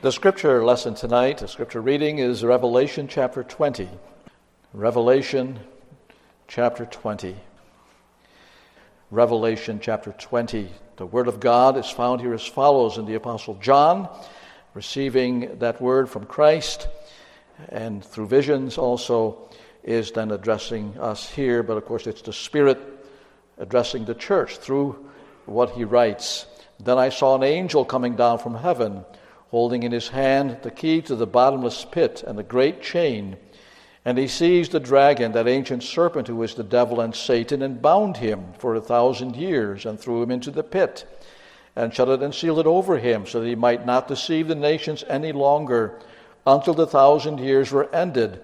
The scripture lesson tonight, the scripture reading is Revelation chapter 20. Revelation chapter 20. Revelation chapter 20. The word of God is found here as follows in the Apostle John, receiving that word from Christ, and through visions also is then addressing us here, but of course it's the Spirit addressing the church through what he writes. Then I saw an angel coming down from heaven holding in his hand the key to the bottomless pit and the great chain. And he seized the dragon, that ancient serpent who is the devil and Satan, and bound him for a thousand years, and threw him into the pit, and shut it and sealed it over him, so that he might not deceive the nations any longer, until the thousand years were ended.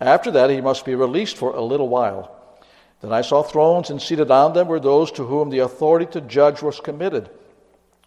After that, he must be released for a little while. Then I saw thrones, and seated on them were those to whom the authority to judge was committed.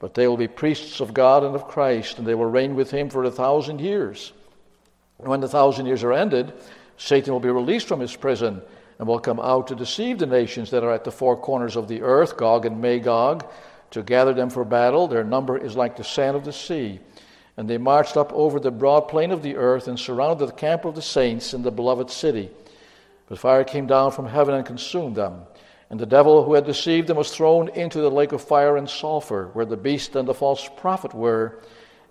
but they will be priests of God and of Christ, and they will reign with him for a thousand years. when the thousand years are ended, Satan will be released from his prison and will come out to deceive the nations that are at the four corners of the earth, Gog and Magog, to gather them for battle. Their number is like the sand of the sea. And they marched up over the broad plain of the earth and surrounded the camp of the saints in the beloved city. But fire came down from heaven and consumed them. And the devil who had deceived them was thrown into the lake of fire and sulfur, where the beast and the false prophet were,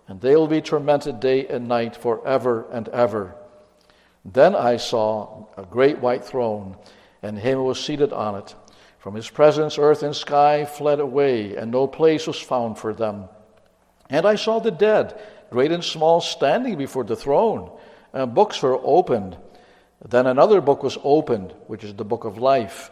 and they will be tormented day and night forever and ever. Then I saw a great white throne, and him who was seated on it. From his presence, earth and sky fled away, and no place was found for them. And I saw the dead, great and small, standing before the throne, and books were opened. Then another book was opened, which is the book of life.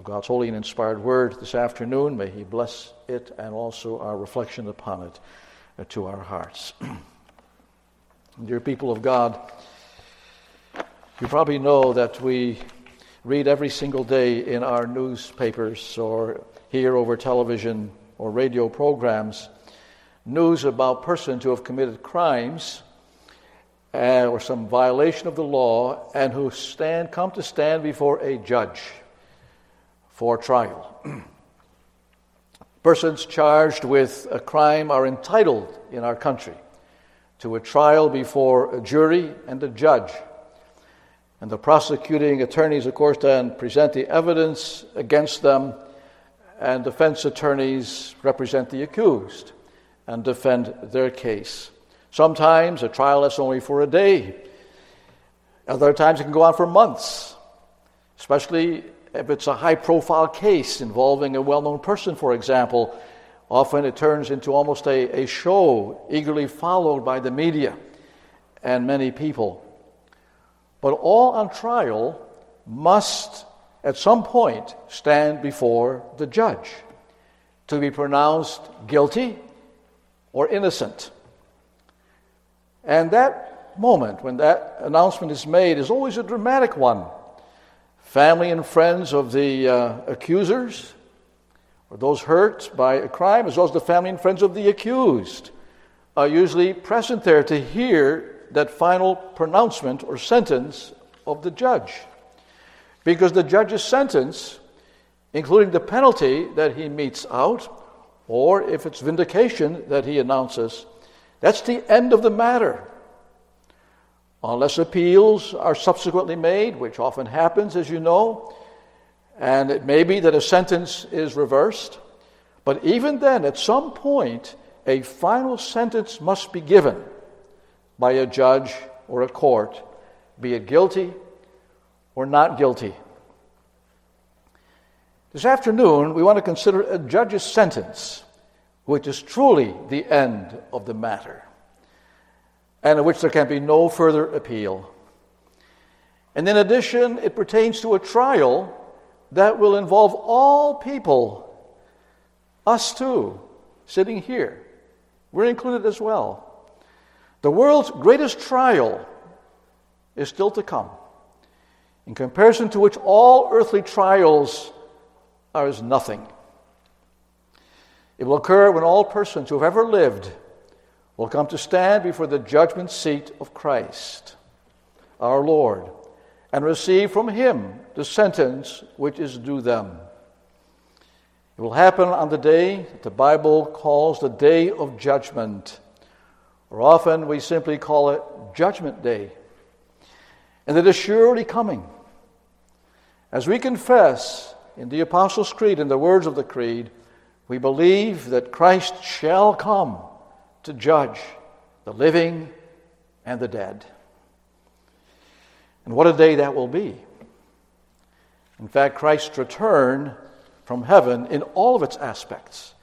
of God's holy and inspired word this afternoon. May He bless it and also our reflection upon it uh, to our hearts. Dear people of God, you probably know that we read every single day in our newspapers or hear over television or radio programs news about persons who have committed crimes uh, or some violation of the law and who stand come to stand before a judge for trial. Persons charged with a crime are entitled in our country to a trial before a jury and a judge. And the prosecuting attorneys, of course, then present the evidence against them, and defense attorneys represent the accused and defend their case. Sometimes a trial lasts only for a day, other times it can go on for months, especially if it's a high profile case involving a well known person, for example, often it turns into almost a, a show eagerly followed by the media and many people. But all on trial must, at some point, stand before the judge to be pronounced guilty or innocent. And that moment when that announcement is made is always a dramatic one family and friends of the uh, accusers, or those hurt by a crime, as well as the family and friends of the accused, are usually present there to hear that final pronouncement or sentence of the judge. Because the judge's sentence, including the penalty that he metes out, or if it's vindication that he announces, that's the end of the matter unless appeals are subsequently made, which often happens, as you know, and it may be that a sentence is reversed. But even then, at some point, a final sentence must be given by a judge or a court, be it guilty or not guilty. This afternoon, we want to consider a judge's sentence, which is truly the end of the matter, and in which there can be no further appeal. And in addition, it pertains to a trial that will involve all people, us too, sitting here. We're included as well. The world's greatest trial is still to come, in comparison to which all earthly trials are as nothing. It will occur when all persons who have ever lived will come to stand before the judgment seat of Christ, our Lord, and receive from Him the sentence which is due them. It will happen on the day that the Bible calls the day of judgment, or often we simply call it Judgment Day. And it is surely coming. As we confess in the Apostles' Creed, in the words of the Creed, we believe that Christ shall come to judge the living and the dead. And what a day that will be. In fact, Christ's return from heaven in all of its aspects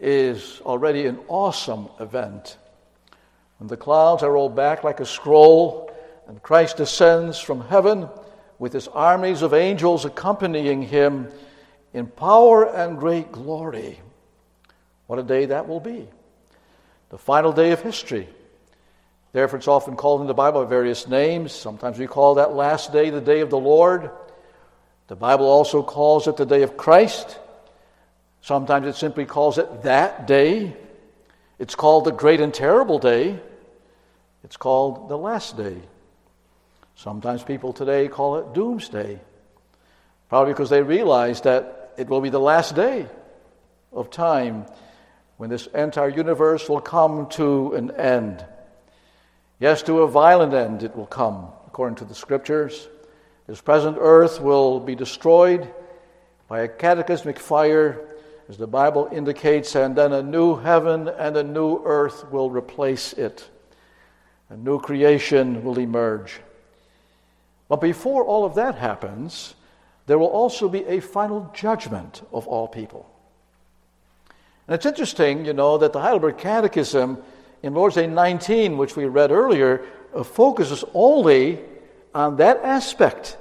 is already an awesome event. When the clouds are rolled back like a scroll and Christ descends from heaven with his armies of angels accompanying him in power and great glory. What a day that will be! The final day of history. Therefore, it's often called in the Bible by various names. Sometimes we call that last day the day of the Lord. The Bible also calls it the day of Christ. Sometimes it simply calls it that day. It's called the great and terrible day. It's called the last day. Sometimes people today call it doomsday, probably because they realize that it will be the last day of time when this entire universe will come to an end. Yes, to a violent end it will come, according to the scriptures. This present earth will be destroyed by a cataclysmic fire, as the Bible indicates, and then a new heaven and a new earth will replace it. A new creation will emerge. But before all of that happens, there will also be a final judgment of all people. And it's interesting, you know, that the Heidelberg Catechism in Lord's Day 19, which we read earlier, uh, focuses only on that aspect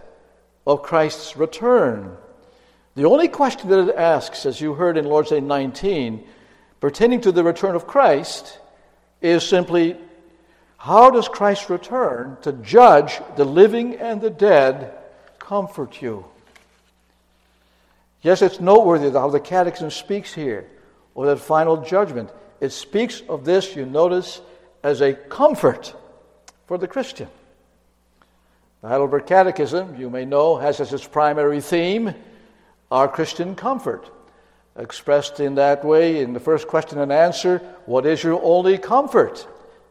of Christ's return. The only question that it asks, as you heard in Lord's Day 19, pertaining to the return of Christ, is simply how does Christ return to judge the living and the dead comfort you? Yes, it's noteworthy how the Catechism speaks here of that final judgment it speaks of this, you notice, as a comfort for the Christian. The Heidelberg Catechism, you may know, has as its primary theme our Christian comfort. Expressed in that way in the first question and answer what is your only comfort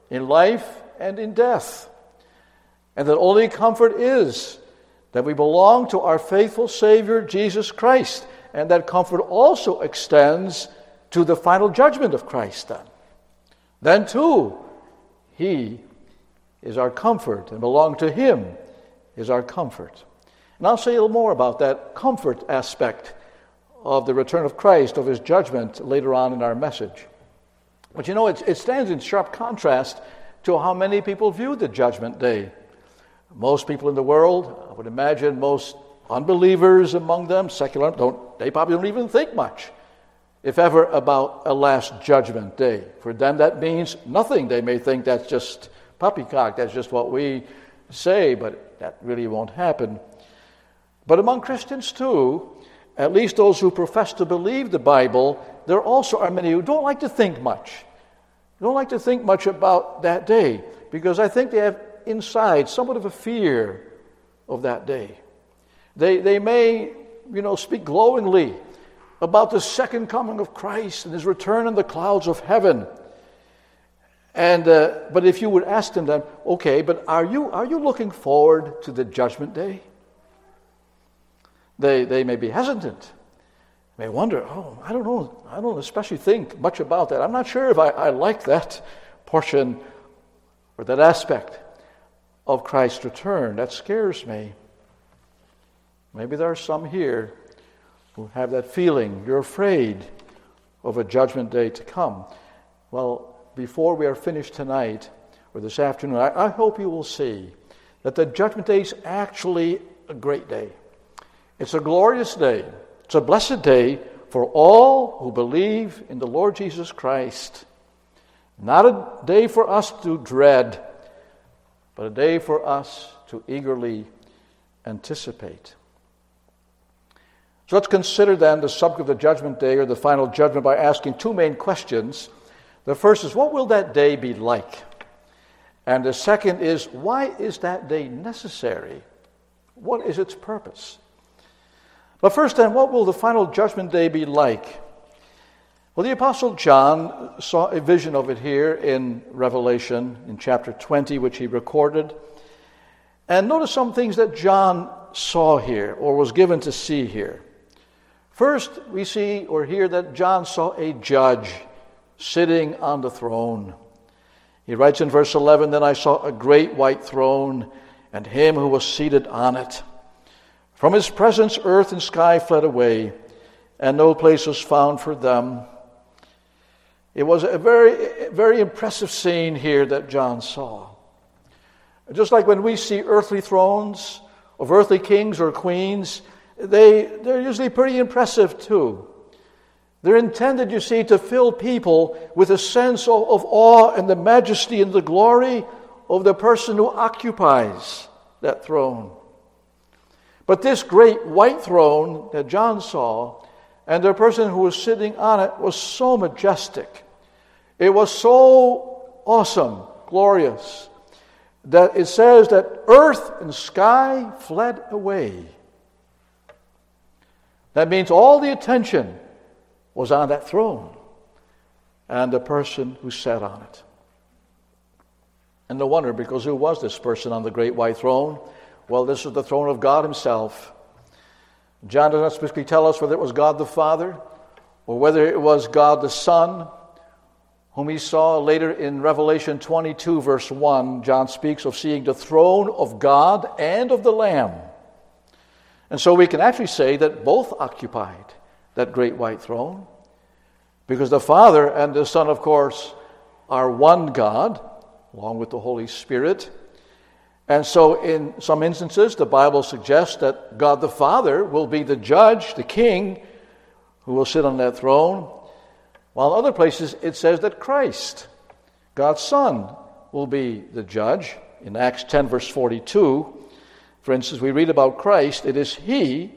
in life and in death? And that only comfort is that we belong to our faithful Savior, Jesus Christ. And that comfort also extends to the final judgment of Christ then. Then too, He is our comfort and belong to Him is our comfort. And I'll say a little more about that comfort aspect of the return of Christ, of His judgment, later on in our message. But you know, it, it stands in sharp contrast to how many people view the judgment day. Most people in the world, I would imagine most unbelievers among them, secular, don't, they probably don't even think much if ever, about a last judgment day. For them, that means nothing. They may think that's just poppycock, that's just what we say, but that really won't happen. But among Christians, too, at least those who profess to believe the Bible, there also are many who don't like to think much. Don't like to think much about that day because I think they have inside somewhat of a fear of that day. They, they may, you know, speak glowingly about the second coming of Christ and his return in the clouds of heaven. And, uh, but if you would ask them then, okay, but are you, are you looking forward to the judgment day? They, they may be hesitant. May wonder, oh, I don't know, I don't especially think much about that. I'm not sure if I, I like that portion or that aspect. of Christ's return. That scares me. Maybe there are some here who have that feeling. You're afraid of a judgment day to come. Well, before we are finished tonight or this afternoon, I, I hope you will see that the judgment day is actually a great day. It's a glorious day. It's a blessed day for all who believe in the Lord Jesus Christ. Not a day for us to dread, but a day for us to eagerly anticipate. So let's consider then the subject of the judgment day or the final judgment by asking two main questions. The first is, what will that day be like? And the second is, why is that day necessary? What is its purpose? But first, then, what will the final judgment day be like? Well, the Apostle John saw a vision of it here in Revelation in chapter 20, which he recorded. And notice some things that John saw here or was given to see here. First, we see or hear that John saw a judge sitting on the throne. He writes in verse 11 Then I saw a great white throne and him who was seated on it. From his presence, earth and sky fled away, and no place was found for them. It was a very, very impressive scene here that John saw. Just like when we see earthly thrones of earthly kings or queens, they, they're usually pretty impressive too. They're intended, you see, to fill people with a sense of, of awe and the majesty and the glory of the person who occupies that throne. But this great white throne that John saw and the person who was sitting on it was so majestic. It was so awesome, glorious, that it says that earth and sky fled away. That means all the attention was on that throne and the person who sat on it. And no wonder, because who was this person on the great white throne? Well, this was the throne of God Himself. John does not specifically tell us whether it was God the Father or whether it was God the Son, whom he saw later in Revelation 22, verse 1. John speaks of seeing the throne of God and of the Lamb. And so we can actually say that both occupied that great white throne because the Father and the Son, of course, are one God, along with the Holy Spirit. And so, in some instances, the Bible suggests that God the Father will be the judge, the king, who will sit on that throne, while in other places it says that Christ, God's Son, will be the judge. In Acts 10, verse 42, for instance, we read about Christ, it is He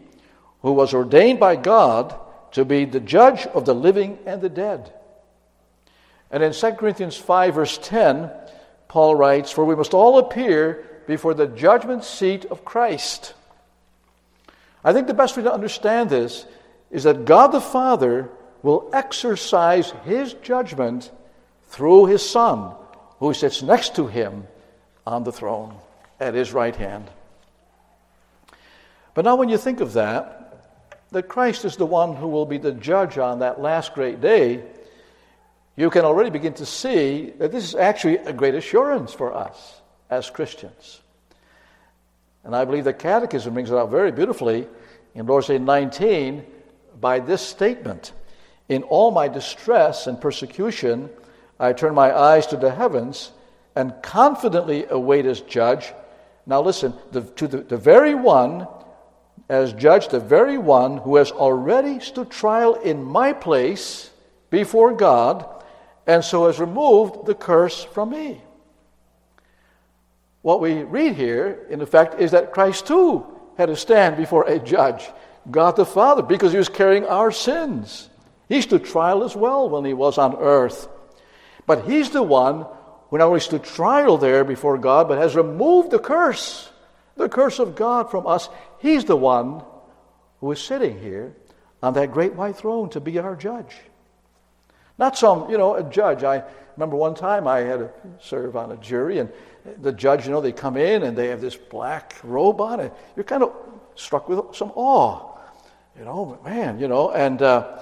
who was ordained by God to be the judge of the living and the dead. And in 2 Corinthians 5, verse 10, Paul writes, For we must all appear before the judgment seat of Christ. I think the best way to understand this is that God the Father will exercise his judgment through his Son, who sits next to him on the throne at his right hand. But now, when you think of that, that Christ is the one who will be the judge on that last great day, you can already begin to see that this is actually a great assurance for us as Christians. And I believe the Catechism brings it out very beautifully in Lord's Day 19 by this statement In all my distress and persecution, I turn my eyes to the heavens and confidently await as judge. Now, listen, the, to the, the very one as judge the very one who has already stood trial in my place before God, and so has removed the curse from me. What we read here, in effect, is that Christ too had to stand before a judge, God the Father, because he was carrying our sins. He stood trial as well when he was on earth. But he's the one who not only stood trial there before God, but has removed the curse the curse of God from us. He's the one who is sitting here on that great white throne to be our judge. Not some, you know, a judge. I remember one time I had to serve on a jury, and the judge, you know, they come in and they have this black robe on, and you're kind of struck with some awe. You know, man, you know, and uh,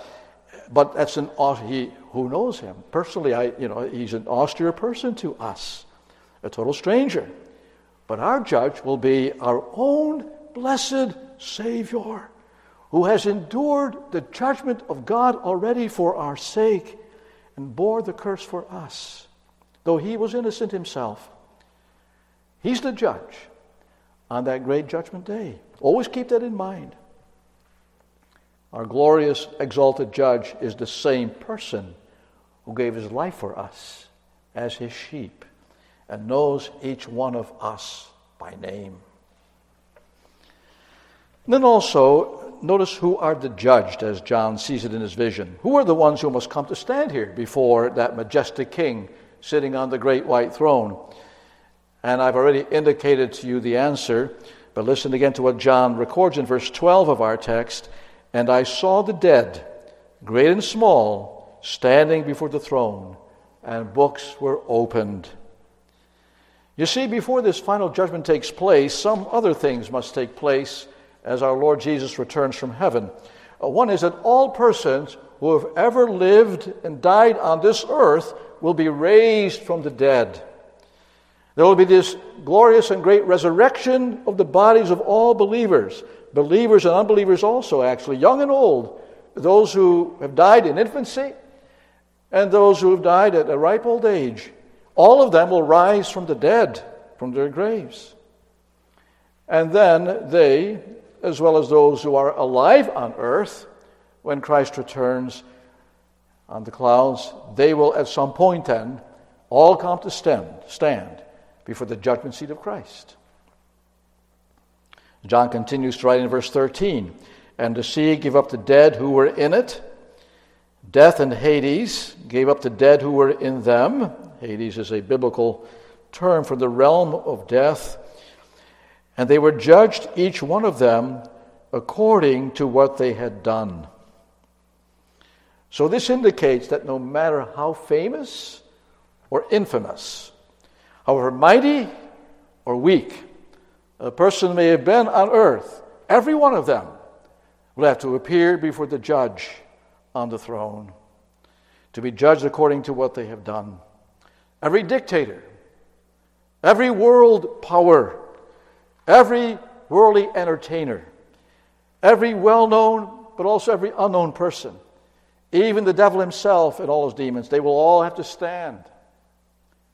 but that's an awe. he who knows him personally. I, you know, he's an austere person to us, a total stranger But our judge will be our own blessed Savior, who has endured the judgment of God already for our sake and bore the curse for us, though he was innocent himself. He's the judge on that great judgment day. Always keep that in mind. Our glorious, exalted judge is the same person who gave his life for us as his sheep and knows each one of us by name. And then also, notice who are the judged as John sees it in his vision. Who are the ones who must come to stand here before that majestic king sitting on the great white throne? And I've already indicated to you the answer, but listen again to what John records in verse 12 of our text. And I saw the dead, great and small, standing before the throne, and books were opened. You see, before this final judgment takes place, some other things must take place as our Lord Jesus returns from heaven. Uh, one is that all persons who have ever lived and died on this earth will be raised from the dead. There will be this glorious and great resurrection of the bodies of all believers, believers and unbelievers also, actually, young and old, those who have died in infancy and those who have died at a ripe old age. All of them will rise from the dead, from their graves. And then they, as well as those who are alive on earth when Christ returns on the clouds, they will at some point then all come to stand, stand before the judgment seat of Christ. John continues to write in verse 13 And the sea gave up the dead who were in it. Death and Hades gave up the dead who were in them. Hades is a biblical term for the realm of death. And they were judged, each one of them, according to what they had done. So this indicates that no matter how famous or infamous, however mighty or weak a person may have been on earth, every one of them will have to appear before the judge on the throne to be judged according to what they have done. Every dictator, every world power, Every worldly entertainer, every well known, but also every unknown person, even the devil himself and all his demons, they will all have to stand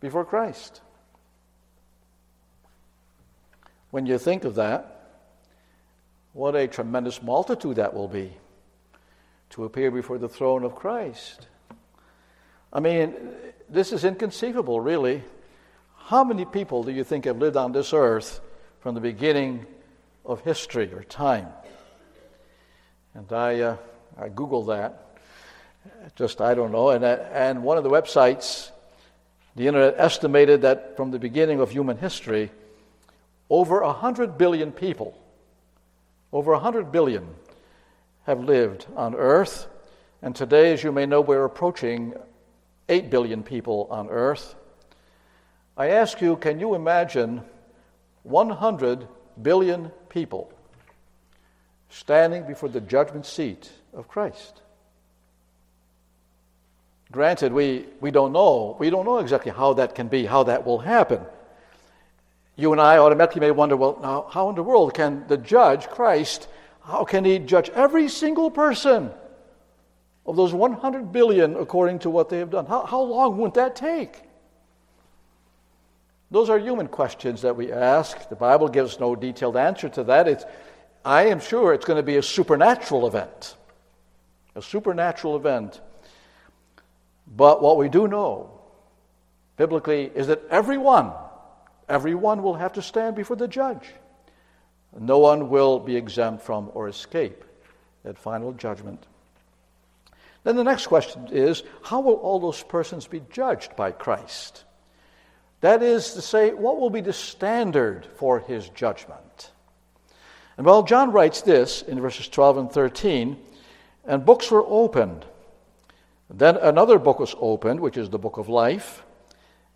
before Christ. When you think of that, what a tremendous multitude that will be to appear before the throne of Christ. I mean, this is inconceivable, really. How many people do you think have lived on this earth from the beginning of history or time. And I, uh, I Googled that. Just, I don't know. And, uh, and one of the websites, the internet estimated that from the beginning of human history, over 100 billion people, over 100 billion, have lived on earth. And today, as you may know, we're approaching 8 billion people on earth. I ask you, can you imagine 100 billion people standing before the judgment seat of Christ. Granted, we, we don't know. We don't know exactly how that can be, how that will happen. You and I automatically may wonder well, now, how in the world can the judge, Christ, how can he judge every single person of those 100 billion according to what they have done? How, how long would that take? Those are human questions that we ask. The Bible gives no detailed answer to that. It's, I am sure it's going to be a supernatural event. A supernatural event. But what we do know, biblically, is that everyone, everyone will have to stand before the judge. No one will be exempt from or escape that final judgment. Then the next question is how will all those persons be judged by Christ? That is to say, what will be the standard for his judgment? And well, John writes this in verses 12 and 13 and books were opened. Then another book was opened, which is the book of life.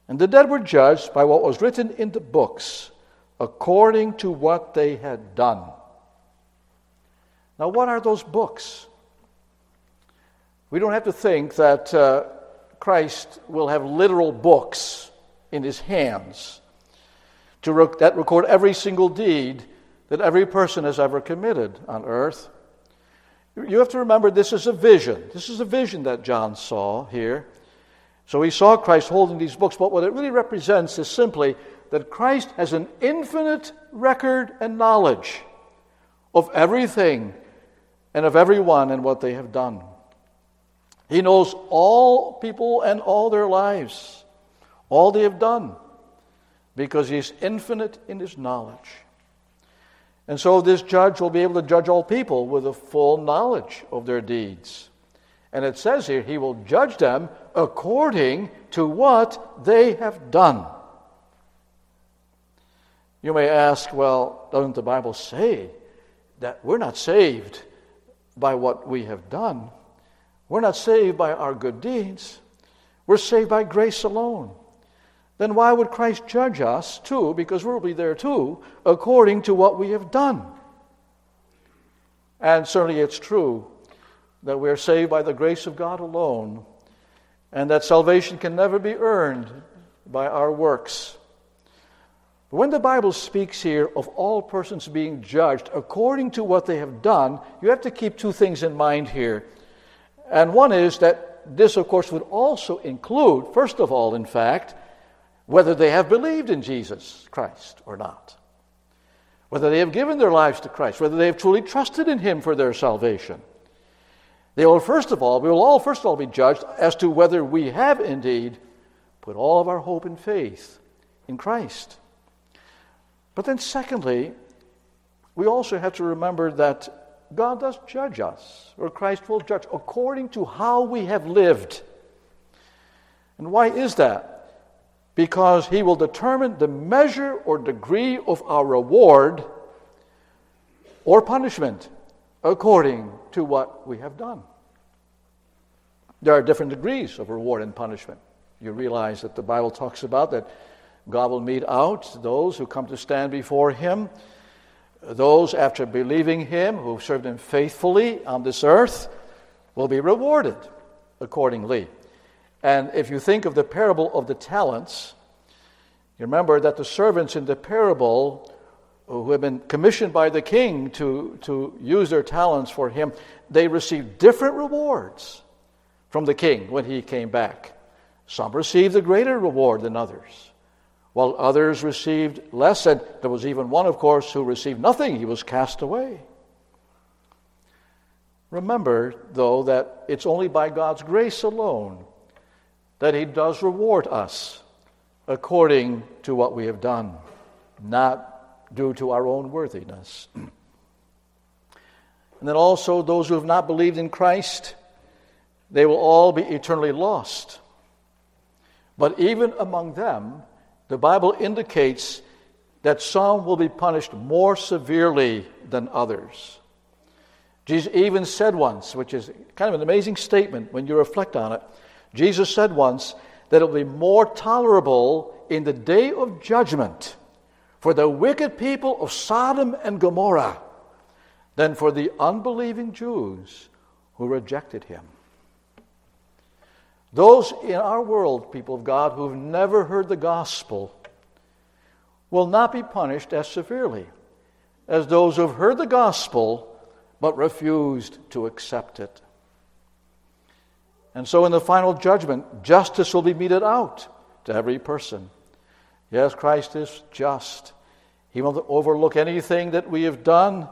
And the dead were judged by what was written in the books, according to what they had done. Now, what are those books? We don't have to think that uh, Christ will have literal books in his hands. to rec- that record every single deed that every person has ever committed on earth. You have to remember this is a vision. This is a vision that John saw here. So he saw Christ holding these books, but what it really represents is simply that Christ has an infinite record and knowledge of everything and of everyone and what they have done. He knows all people and all their lives, all they have done, because He is infinite in His knowledge. And so this judge will be able to judge all people with a full knowledge of their deeds. And it says here, He will judge them according to what they have done. You may ask, well, doesn't the Bible say that we're not saved by what we have done? We're not saved by our good deeds. We're saved by grace alone. Then why would Christ judge us too, because we'll be there too, according to what we have done? And certainly it's true that we are saved by the grace of God alone, and that salvation can never be earned by our works. But when the Bible speaks here of all persons being judged according to what they have done, you have to keep two things in mind here. And one is that this, of course, would also include, first of all, in fact, whether they have believed in Jesus Christ or not, whether they have given their lives to Christ, whether they have truly trusted in Him for their salvation. They will, first of all, we will all, first of all, be judged as to whether we have indeed put all of our hope and faith in Christ. But then, secondly, we also have to remember that God does judge us, or Christ will judge according to how we have lived. And why is that? Because He will determine the measure or degree of our reward or punishment according to what we have done. There are different degrees of reward and punishment. You realize that the Bible talks about that God will mete out those who come to stand before Him, those after believing Him, who served Him faithfully on this earth, will be rewarded accordingly. And if you think of the parable of the talents, you remember that the servants in the parable who have been commissioned by the king to, to use their talents for him, they received different rewards from the king when he came back. Some received a greater reward than others while others received less. And there was even one, of course, who received nothing. He was cast away. Remember, though, that it's only by God's grace alone that He does reward us according to what we have done, not due to our own worthiness. And then also, those who have not believed in Christ, they will all be eternally lost. But even among them, the Bible indicates that some will be punished more severely than others. Jesus even said once, which is kind of an amazing statement when you reflect on it. Jesus said once that it will be more tolerable in the day of judgment for the wicked people of Sodom and Gomorrah than for the unbelieving Jews who rejected him. Those in our world, people of God, who've never heard the gospel, will not be punished as severely as those who've heard the gospel but refused to accept it. And so, in the final judgment, justice will be meted out to every person. Yes, Christ is just. He won't overlook anything that we have done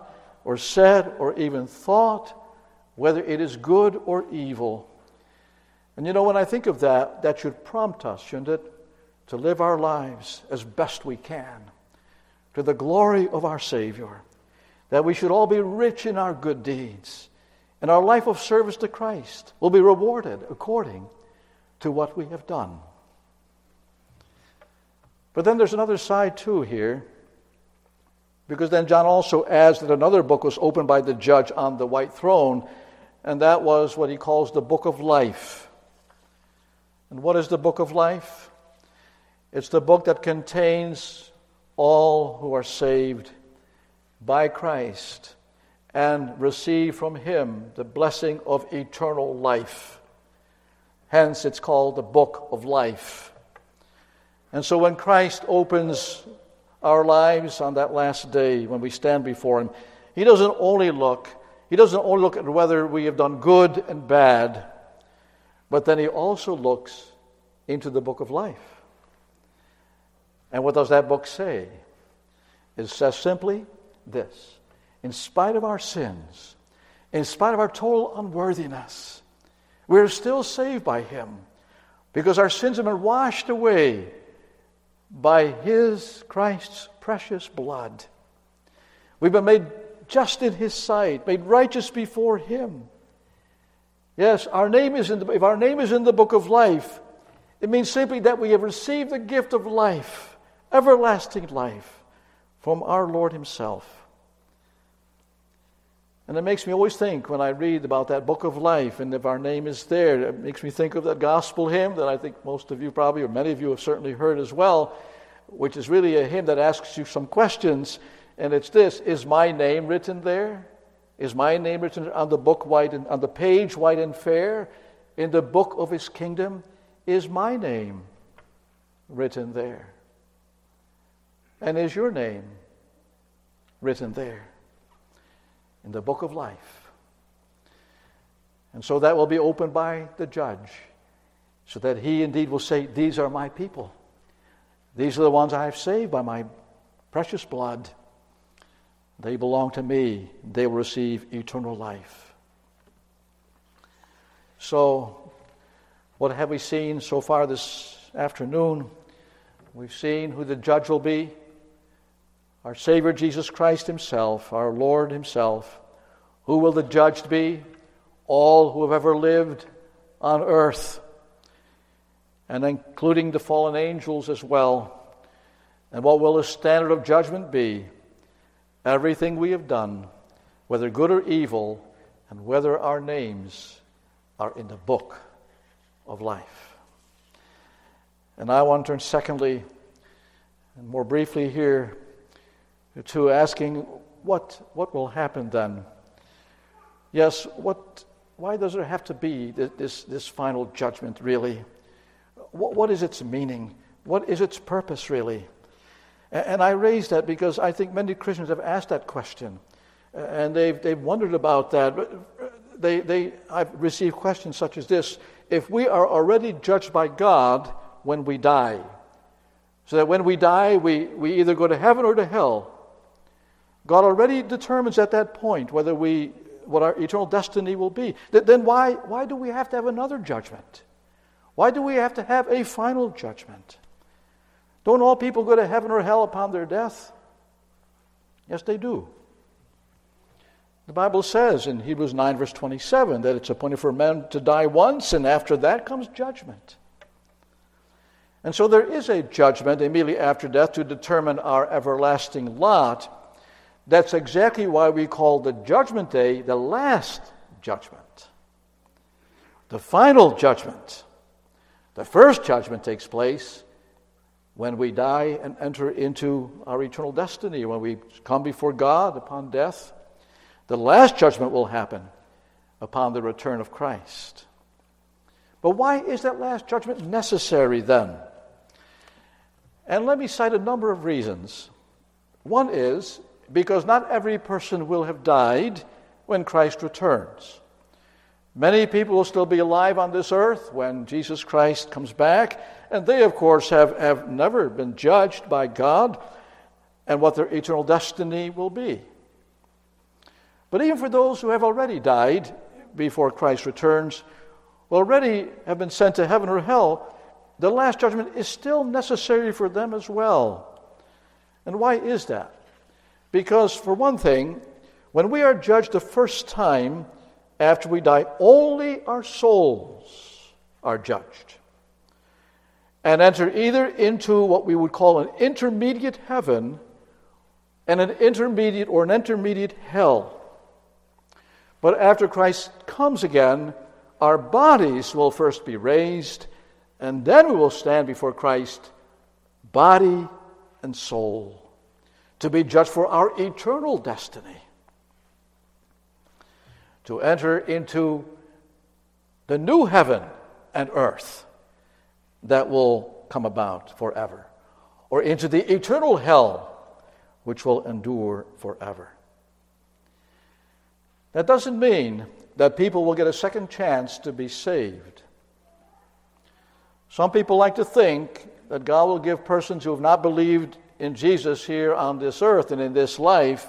or said or even thought, whether it is good or evil. And you know, when I think of that, that should prompt us, shouldn't it, to live our lives as best we can to the glory of our Savior. That we should all be rich in our good deeds, and our life of service to Christ will be rewarded according to what we have done. But then there's another side too here, because then John also adds that another book was opened by the judge on the white throne, and that was what he calls the book of life. And what is the book of life? It's the book that contains all who are saved by Christ and receive from Him the blessing of eternal life. Hence, it's called the book of life. And so, when Christ opens our lives on that last day when we stand before Him, He doesn't only look, He doesn't only look at whether we have done good and bad, but then He also looks into the book of life. And what does that book say? It says simply this In spite of our sins, in spite of our total unworthiness, we are still saved by Him because our sins have been washed away by His, Christ's precious blood. We've been made just in His sight, made righteous before Him. Yes, our name is in the, if our name is in the book of life, it means simply that we have received the gift of life, everlasting life, from our Lord Himself. And it makes me always think when I read about that book of life, and if our name is there, it makes me think of that gospel hymn that I think most of you probably, or many of you have certainly heard as well, which is really a hymn that asks you some questions. And it's this Is my name written there? Is my name written on the book white and on the page white and fair? In the book of his kingdom? Is my name written there? And is your name written there? In the book of life. And so that will be opened by the judge, so that he indeed will say, These are my people. These are the ones I have saved by my precious blood. They belong to me. They will receive eternal life. So, what have we seen so far this afternoon? We've seen who the judge will be our Savior Jesus Christ Himself, our Lord Himself. Who will the judge be? All who have ever lived on earth, and including the fallen angels as well. And what will the standard of judgment be? Everything we have done, whether good or evil, and whether our names are in the book of life. And I want to turn, secondly, and more briefly here, to asking what, what will happen then? Yes, what, why does there have to be this, this, final judgment, really? What, what is its meaning? What is its purpose, really? And, I raise that because I think many Christians have asked that question. And they've, they've wondered about that. Uh, they, they, I've received questions such as this If we are already judged by God when we die, so that when we die, we, we either go to heaven or to hell, God already determines at that point whether we, what our eternal destiny will be. Then why, why do we have to have another judgment? Why do we have to have a final judgment? Don't all people go to heaven or hell upon their death? Yes, they do. The Bible says in Hebrews 9, verse 27, that it's appointed for men to die once, and after that comes judgment. And so there is a judgment immediately after death to determine our everlasting lot. That's exactly why we call the judgment day the last judgment. The final judgment. The first judgment takes place when we die and enter into our eternal destiny, when we come before God upon death. The last judgment will happen upon the return of Christ. But why is that last judgment necessary then? And let me cite a number of reasons. One is because not every person will have died when Christ returns. Many people will still be alive on this earth when Jesus Christ comes back, and they, of course, have, have never been judged by God and what their eternal destiny will be. But even for those who have already died before Christ returns, already have been sent to heaven or hell, the last judgment is still necessary for them as well. And why is that? Because, for one thing, when we are judged the first time after we die, only our souls are judged and enter either into what we would call an intermediate heaven and an intermediate or an intermediate hell. But after Christ comes again, our bodies will first be raised, and then we will stand before Christ, body and soul to be judged for our eternal destiny, to enter into the new heaven and earth that will come about forever. or into the eternal hell, which will endure forever. That doesn't mean that people will get a second chance to be saved. Some people like to think that God will give persons who have not believed in Jesus here on this earth and in this life,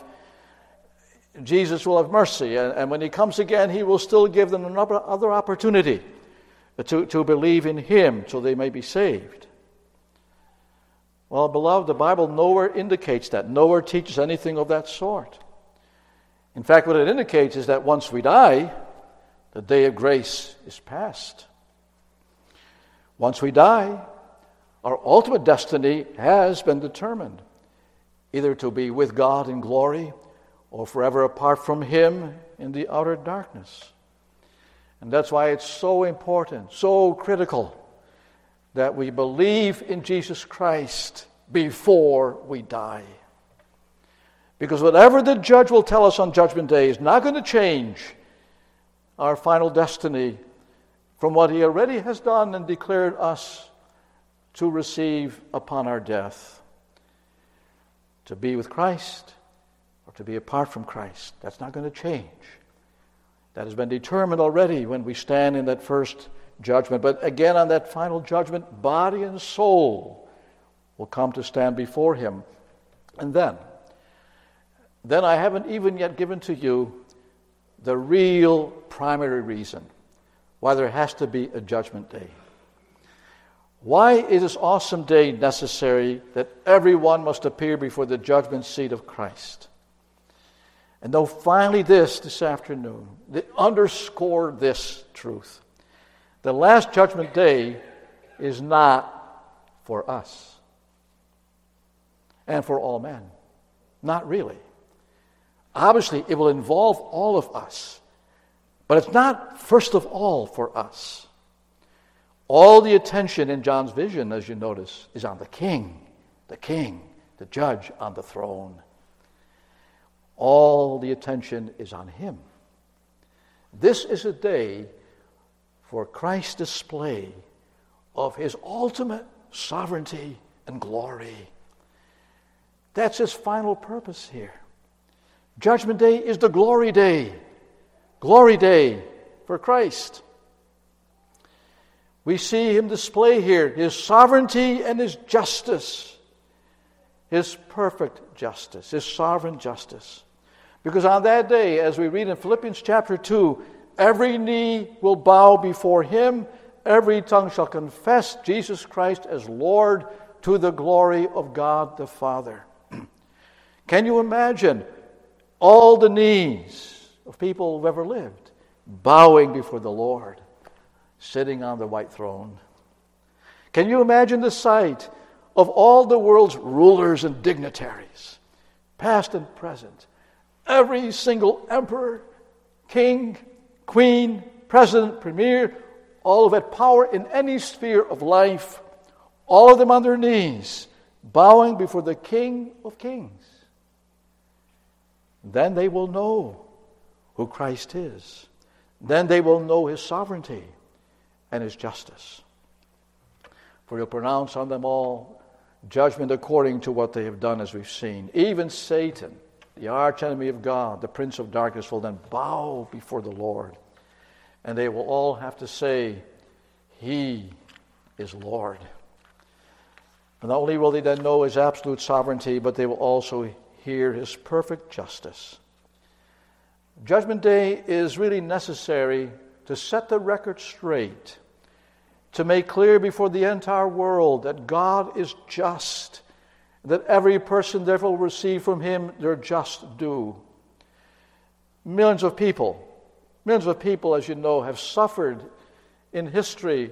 Jesus will have mercy. And, and when He comes again, He will still give them another other opportunity to, to believe in Him so they may be saved. Well, beloved, the Bible nowhere indicates that, nowhere teaches anything of that sort. In fact, what it indicates is that once we die, the day of grace is past. Once we die, our ultimate destiny has been determined either to be with God in glory or forever apart from Him in the outer darkness. And that's why it's so important, so critical that we believe in Jesus Christ before we die. Because whatever the judge will tell us on Judgment Day is not going to change our final destiny from what he already has done and declared us to receive upon our death. To be with Christ or to be apart from Christ. That's not going to change. That has been determined already when we stand in that first judgment. But again, on that final judgment, body and soul will come to stand before him. And then, then I haven't even yet given to you the real primary reason why there has to be a judgment day. Why is this awesome day necessary that everyone must appear before the judgment seat of Christ? And though finally this this afternoon, to underscore this truth. The last judgment day is not for us and for all men. Not really. Obviously, it will involve all of us, but it's not first of all for us. All the attention in John's vision, as you notice, is on the king, the king, the judge on the throne. All the attention is on him. This is a day for Christ's display of his ultimate sovereignty and glory. That's his final purpose here. Judgment Day is the glory day. Glory day for Christ. We see him display here his sovereignty and his justice, his perfect justice, his sovereign justice. Because on that day, as we read in Philippians chapter 2, every knee will bow before him, every tongue shall confess Jesus Christ as Lord to the glory of God the Father. Can you imagine all the knees of people who've ever lived bowing before the Lord, sitting on the white throne? Can you imagine the sight of all the world's rulers and dignitaries, past and present? Every single emperor, king, queen, president, premier, all of that power in any sphere of life, all of them on their knees, bowing before the King of Kings. Then they will know who Christ is. Then they will know his sovereignty and his justice. For he'll pronounce on them all judgment according to what they have done, as we've seen. Even Satan the archenemy of God, the prince of darkness, will then bow before the Lord. And they will all have to say, He is Lord. And not only will they then know His absolute sovereignty, but they will also hear His perfect justice. Judgment Day is really necessary to set the record straight, to make clear before the entire world that God is just that every person therefore will receive from him their just due. Millions of people, millions of people, as you know, have suffered in history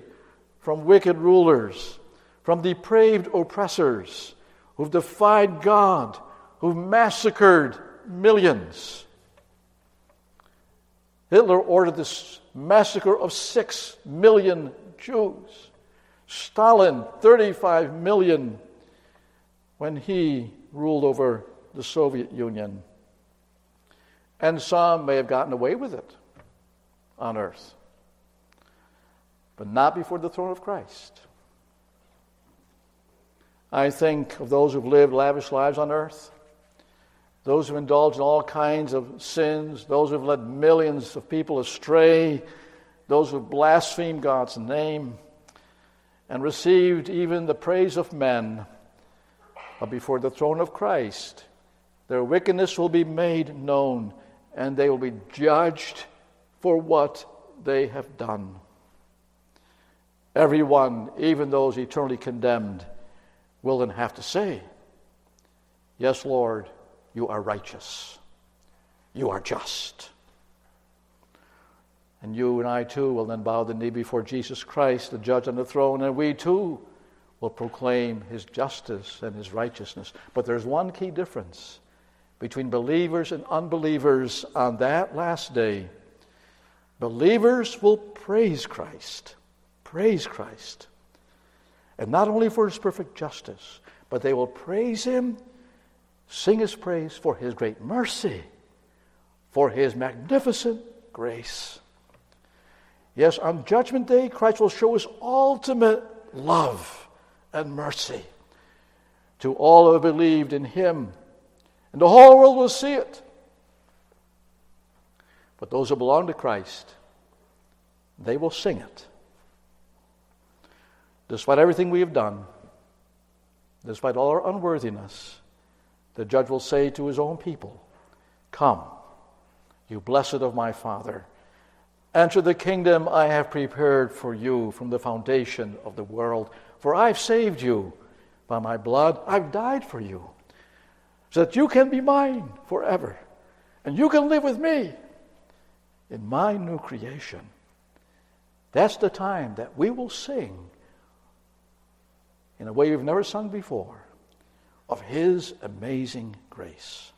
from wicked rulers, from depraved oppressors who've defied God, who've massacred millions. Hitler ordered this massacre of six million Jews. Stalin, 35 million when he ruled over the Soviet Union. And some may have gotten away with it on earth, but not before the throne of Christ. I think of those who've lived lavish lives on earth, those who've indulged in all kinds of sins, those who've led millions of people astray, those who've blasphemed God's name and received even the praise of men. But before the throne of Christ, their wickedness will be made known, and they will be judged for what they have done. Everyone, even those eternally condemned, will then have to say, Yes, Lord, you are righteous. You are just. And you and I too will then bow the knee before Jesus Christ, the judge on the throne, and we too will proclaim his justice and his righteousness. But there's one key difference between believers and unbelievers on that last day. Believers will praise Christ, praise Christ. And not only for his perfect justice, but they will praise him, sing his praise for his great mercy, for his magnificent grace. Yes, on Judgment Day, Christ will show his ultimate love and mercy to all who have believed in him. And the whole world will see it. But those who belong to Christ, they will sing it. Despite everything we have done, despite all our unworthiness, the judge will say to his own people, Come, you blessed of my Father Enter the kingdom I have prepared for you from the foundation of the world. For I've saved you by my blood. I've died for you, so that you can be mine forever. And you can live with me in my new creation. That's the time that we will sing in a way we've never sung before of His amazing grace.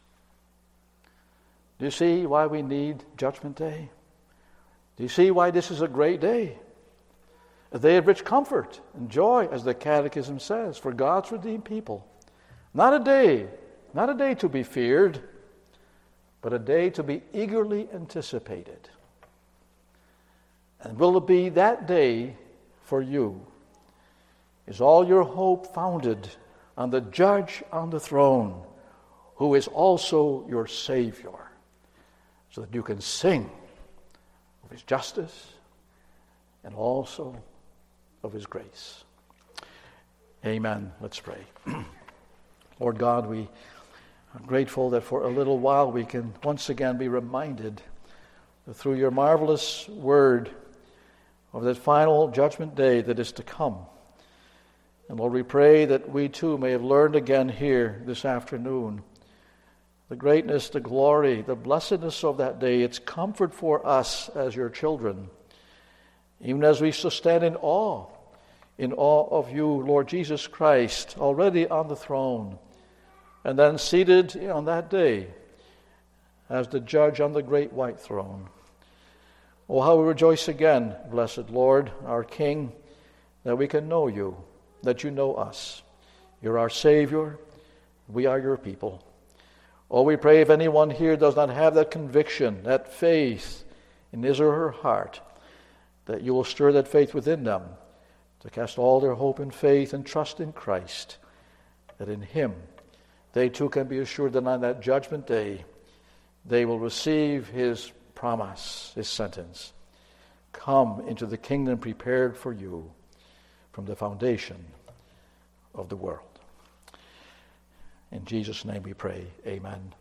Do you see why we need Judgment Day? Do you see why this is a great day? A day of rich comfort and joy, as the Catechism says, for God's redeemed people. Not a day, not a day to be feared, but a day to be eagerly anticipated. And will it be that day for you? Is all your hope founded on the judge on the throne, who is also your Savior, so that you can sing of his justice and also of his grace. Amen. Let's pray. Lord God, we are grateful that for a little while we can once again be reminded through your marvelous word of that final judgment day that is to come. And Lord, we pray that we too may have learned again here this afternoon the greatness, the glory, the blessedness of that day. It's comfort for us as your children, even as we stand in awe, in awe of you, Lord Jesus Christ, already on the throne, and then seated on that day as the judge on the great white throne. Oh, how we rejoice again, blessed Lord, our King, that we can know you, that you know us. You're our Savior, we are your people. Oh, we pray if anyone here does not have that conviction, that faith in his or her heart, that you will stir that faith within them to cast all their hope and faith and trust in Christ, that in Him they too can be assured that on that judgment day they will receive His promise, His sentence. Come into the kingdom prepared for you from the foundation of the world. In Jesus' name we pray. Amen.